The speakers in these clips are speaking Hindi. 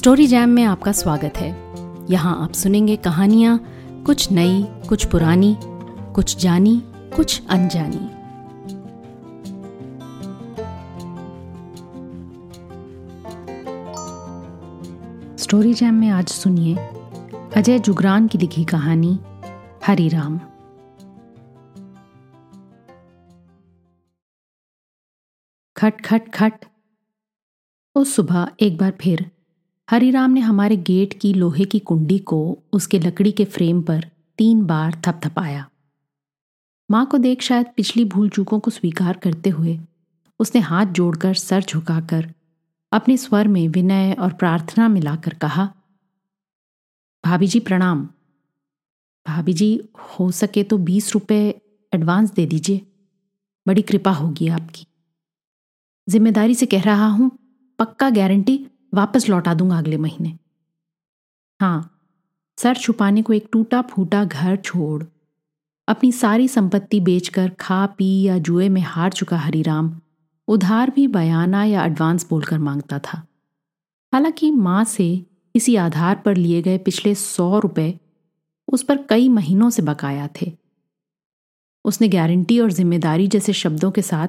स्टोरी जैम में आपका स्वागत है। यहाँ आप सुनेंगे कहानियाँ, कुछ नई, कुछ पुरानी, कुछ जानी, कुछ अनजानी। स्टोरी जैम में आज सुनिए अजय जुगरान की लिखी कहानी, हरी राम। खट खट खट। उस सुबह एक बार फिर हरिराम ने हमारे गेट की लोहे की कुंडी को उसके लकड़ी के फ्रेम पर तीन बार थपथपाया। माँ को देख शायद पिछली भूल चूकों को स्वीकार करते हुए उसने हाथ जोड़कर सर झुकाकर अपने स्वर में विनय और प्रार्थना मिलाकर कहा, भाभी जी, प्रणाम। भाभी जी, हो सके तो बीस रुपए एडवांस दे दीजिए। बड़ी कृपा होगी आपकी। ज़िम्मेदारी से कह रहा हूँ, पक्का गारंटी वापस लौटा दूँगा अगले महीने। हाँ सर छुपाने को एक टूटा फूटा घर छोड़। अपनी सारी संपत्ति बेचकर खा, पी या जुए में हार चुका हरिराम उधार भी बयाना या एडवांस बोलकर माँगता था। हालाँकि माँ से इसी आधार पर लिए गए पिछले सौ रुपए उस पर कई महीनों से बकाया थे। उसने गारंटी और ज़िम्मेदारी जैसे शब्दों के साथ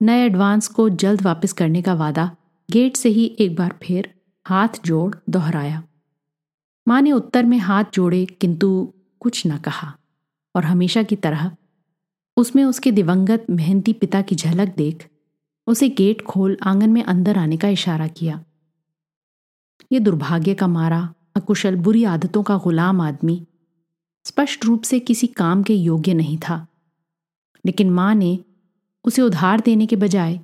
नए एडवांस को जल्द वापस करने का वादा गेट से ही एक बार फिर हाथ जोड़ दोहराया। माँ ने उत्तर में हाथ जोड़े, किंतु कुछ न कहा। और हमेशा की तरह उसमें उसके दिवंगत मेहनती पिता की झलक देख उसे गेट खोल आँगन में अंदर आने का इशारा किया। ये दुर्भाग्य का मारा, अकुशल बुरी आदतों का गुलाम आदमी स्पष्ट रूप से किसी काम के योग्य नहीं था। लेकिन माँ ने उसे उधार देने के बजाय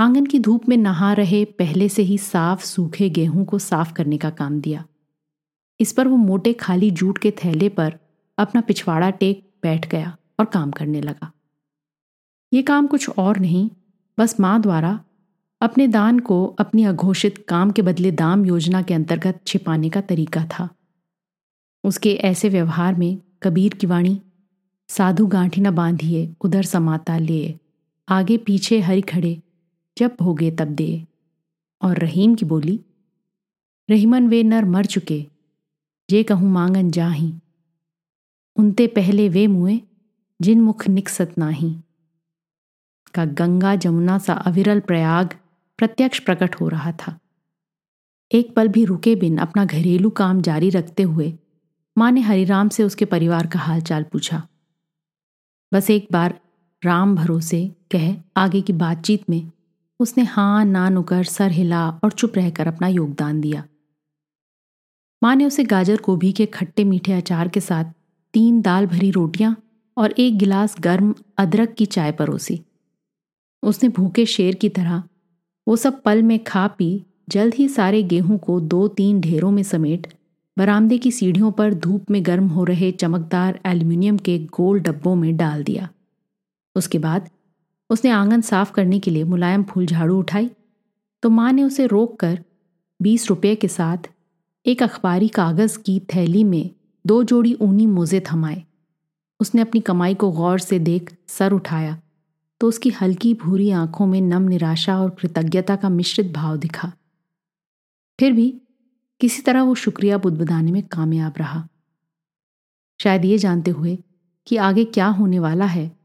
आँगन की धूप में नहा रहे पहले से ही साफ़ सूखे गेहूँ को साफ़ करने का काम दिया। इस पर वो मोटे खाली जूट के थैले पर अपना पिछवाड़ा टेक बैठ गया और काम करने लगा। ये काम कुछ और नहीं, बस माँ द्वारा अपने दान को अपनी अघोषित काम के बदले दाम योजना के अंतर्गत छिपाने का तरीका था। उसके ऐसे व्यवहार में कबीर की वाणी, साधु गांठी न बांधिए, उधर समाता लिए आगे पीछे हरी खड़े जब भोगे तब दे। और रहीम की बोली, रहीमन, वे नर मर चुके, जे कहूँ मांगन जाही। उनते पहले वे मुए, जिन मुख निकसत नाही। का गंगा जमुना सा अविरल प्रयाग प्रत्यक्ष प्रकट हो रहा था। एक पल भी रुके बिन अपना घरेलू काम जारी रखते हुए माँ ने हरिराम से उसके परिवार का हालचाल पूछा। बस एक बार राम भरोसे कह आगे की बातचीत में उसने हाँ ना नुकर सर हिला और चुप रहकर अपना योगदान दिया। माँ ने उसे गाजर गोभी के खट्टे मीठे अचार के साथ तीन दाल भरी रोटियाँ और एक गिलास गर्म अदरक की चाय परोसी। उसने भूखे शेर की तरह वो सब पल में खा पी, जल्द ही सारे गेहूँ को दो तीन ढेरों में समेट बरामदे की सीढ़ियों पर धूप में गर्म हो रहे चमकदार एल्यूमिनियम के गोल डब्बों में डाल दिया। उसके बाद उसने आँगन साफ़ करने के लिए मुलायम फूल झाड़ू उठाई। तो माँ ने उसे रोक कर बीस रुपये के साथ एक अखबारी कागज़ की थैली में दो जोड़ी ऊनी मोजे थमाए। उसने अपनी कमाई को गौर से देख सर उठाया। तो उसकी हल्की भूरी आँखों में नम निराशा और कृतज्ञता का मिश्रित भाव दिखा। फिर भी किसी तरह वो शुक्रिया बुदबुदाने में कामयाब रहा। शायद ये जानते हुए कि आगे क्या होने वाला है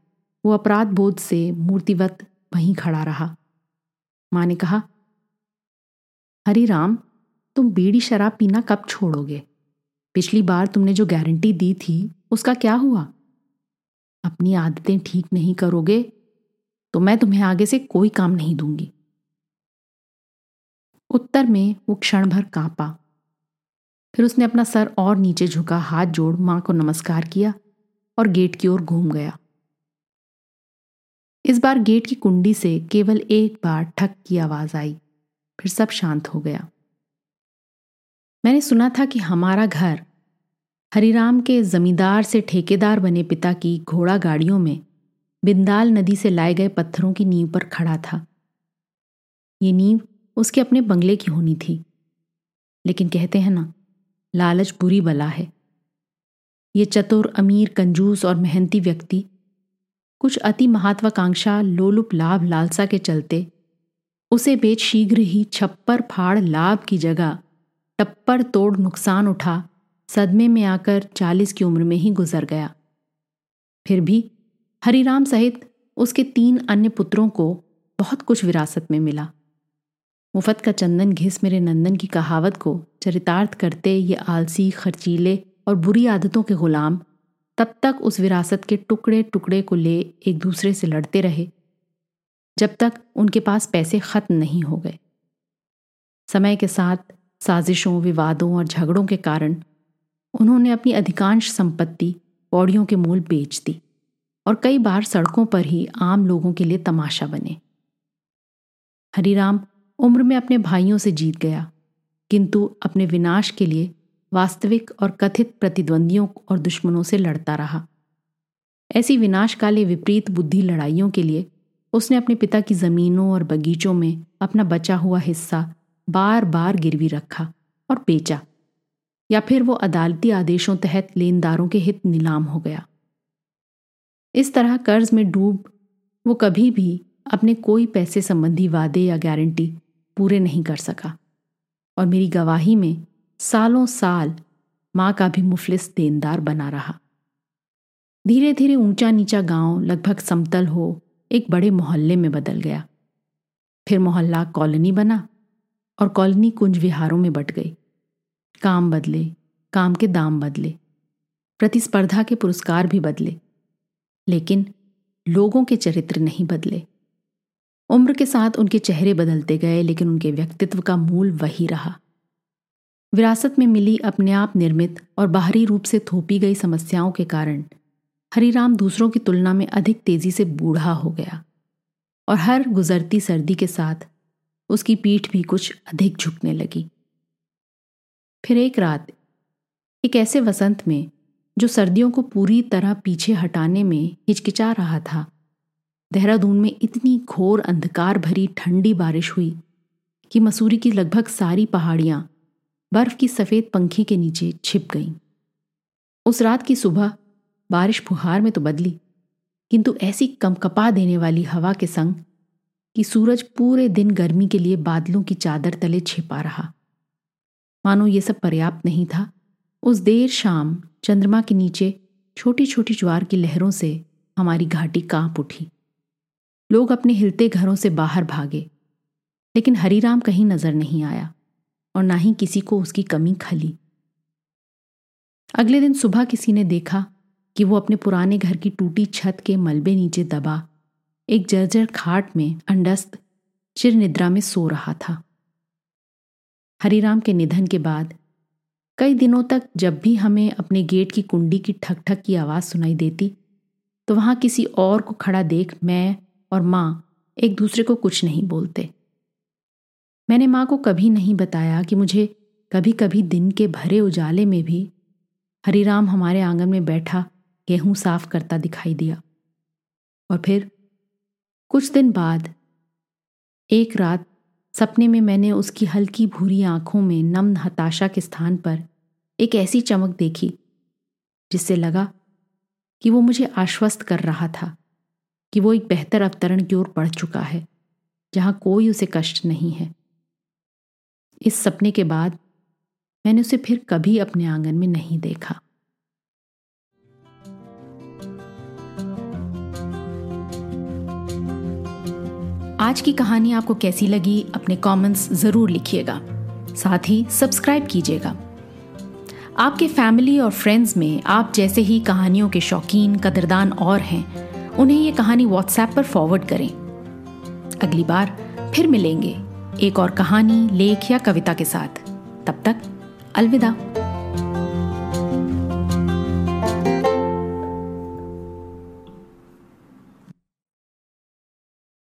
वो अपराध बोध से मूर्तिवत वहीं खड़ा रहा। माँ ने कहा, हरी राम, तुम बीड़ी शराब पीना कब छोड़ोगे? पिछली बार तुमने जो गारंटी दी थी, उसका क्या हुआ? अपनी आदतें ठीक नहीं करोगे तो मैं तुम्हें आगे से कोई काम नहीं दूँगी। उत्तर में वो क्षण भर कांपा। फिर उसने अपना सर और नीचे झुका, हाथ जोड़ माँ को नमस्कार किया और गेट की ओर घूम गया। इस बार गेट की कुंडी से केवल एक बार ठक की आवाज़ आई, फिर सब शांत हो गया। मैंने सुना था कि हमारा घर हरिराम के जमींदार से ठेकेदार बने पिता की घोड़ा गाड़ियों में बिंदाल नदी से लाए गए पत्थरों की नींव पर खड़ा था। ये नींव उसके अपने बंगले की होनी थी। लेकिन कहते हैं ना, लालच बुरी बला है। ये चतुर, अमीर, कंजूस और मेहनती व्यक्ति कुछ अति महत्वाकांक्षा लोलुप लाभ लालसा के चलते, उसे बेच शीघ्र ही छप्पर फाड़ लाभ की जगह, टप्पर तोड़ नुकसान उठा, सदमे में आकर चालीस की उम्र में ही गुजर गया। फिर भी हरिराम सहित उसके तीन अन्य पुत्रों को बहुत कुछ विरासत में मिला। मुफत का चंदन घिस मेरे नंदन की कहावत को चरितार्थ करते ये आलसी, खर्चीले और बुरी आदतों के गुलाम तब तक उस विरासत के टुकड़े टुकड़े को ले एक दूसरे से लड़ते रहे, जब तक उनके पास पैसे खत्म नहीं हो गए। समय के साथ साजिशों, विवादों और झगड़ों के कारण उन्होंने अपनी अधिकांश संपत्ति पौड़ियों के मूल बेच दी और कई बार सड़कों पर ही आम लोगों के लिए तमाशा बने। हरिराम उम्र में अपने भाइयों से जीत गया, किंतु अपने विनाश के लिए वास्तविक और कथित प्रतिद्वंदियों और दुश्मनों से लड़ता रहा। ऐसी विनाशकाली विपरीत बुद्धि लड़ाइयों के लिए उसने अपने पिता की जमीनों और बगीचों में अपना बचा हुआ हिस्सा बार बार गिरवी रखा और बेचा, या फिर वो अदालती आदेशों तहत लेनदारों के हित नीलाम हो गया। इस तरह कर्ज में डूब वो कभी भी अपने कोई पैसे संबंधी वादे या गारंटी पूरे नहीं कर सका। और मेरी गवाही में सालों साल माँ का भी मुफलिस देनदार बना रहा। धीरे धीरे ऊँचा नीचा गाँव लगभग समतल हो एक बड़े मोहल्ले में बदल गया। फिर मोहल्ला कॉलोनी बना और कॉलोनी कुंज विहारों में बट गई। काम बदले, काम के दाम बदले, प्रतिस्पर्धा के पुरस्कार भी बदले, लेकिन लोगों के चरित्र नहीं बदले। उम्र के साथ उनके चेहरे बदलते गए, लेकिन उनके व्यक्तित्व का मूल वही रहा। विरासत में मिली अपने आप निर्मित और बाहरी रूप से थोपी गई समस्याओं के कारण, हरिराम दूसरों की तुलना में अधिक तेज़ी से बूढ़ा हो गया और हर गुजरती सर्दी के साथ उसकी पीठ भी कुछ अधिक झुकने लगी। फिर एक रात, एक ऐसे वसंत में जो सर्दियों को पूरी तरह पीछे हटाने में हिचकिचा रहा था, देहरादून में इतनी घोर अंधकार भरी ठंडी बारिश हुई कि मसूरी की लगभग सारी पहाड़ियाँ बर्फ़ की सफ़ेद पंखी के नीचे छिप गईं। उस रात की सुबह बारिश फुहार में तो बदली, किंतु ऐसी कमकपा देने वाली हवा के संग कि सूरज पूरे दिन गर्मी के लिए बादलों की चादर तले छिपा रहा। मानो ये सब पर्याप्त नहीं था। उस देर शाम चंद्रमा के नीचे छोटी छोटी ज्वार की लहरों से हमारी घाटी काँप उठी। लोग अपने हिलते घरों से बाहर भागे, लेकिन हरीराम कहीं नज़र नहीं आया। और ना ही किसी को उसकी कमी खली। अगले दिन सुबह किसी ने देखा कि वो अपने पुराने घर की टूटी छत के मलबे नीचे दबा। एक जर्जर खाट में अंडस्त, चिर निद्रा में सो रहा था। हरिराम के निधन के बाद कई दिनों तक जब भी हमें अपने गेट की कुंडी की ठक ठक की आवाज़ सुनाई देती तो वहाँ किसी और को खड़ा देख मैं और माँ एक दूसरे को कुछ नहीं बोलते। मैंने माँ को कभी नहीं बताया कि मुझे कभी कभी दिन के भरे उजाले में भी हरिराम हमारे आँगन में बैठा गेहूँ साफ़ करता दिखाई दिया। और फिर कुछ दिन बाद एक रात सपने में मैंने उसकी हल्की भूरी आँखों में नम हताशा के स्थान पर एक ऐसी चमक देखी, जिससे लगा कि वो मुझे आश्वस्त कर रहा था कि वो एक बेहतर अवतरण की ओर बढ़ चुका है, जहाँ कोई उसे कष्ट नहीं है। इस सपने के बाद मैंने उसे फिर कभी अपने आँगन में नहीं देखा। आज की कहानी आपको कैसी लगी, अपने कमेंट्स ज़रूर लिखिएगा। साथ ही सब्सक्राइब कीजिएगा। आपके फैमिली और फ्रेंड्स में आप जैसे ही कहानियों के शौकीन, कदरदान और हैं, उन्हें ये कहानी व्हाट्सएप पर फॉरवर्ड करें। अगली बार फिर मिलेंगे। एक और कहानी लेख या कविता के साथ। तब तक अलविदा।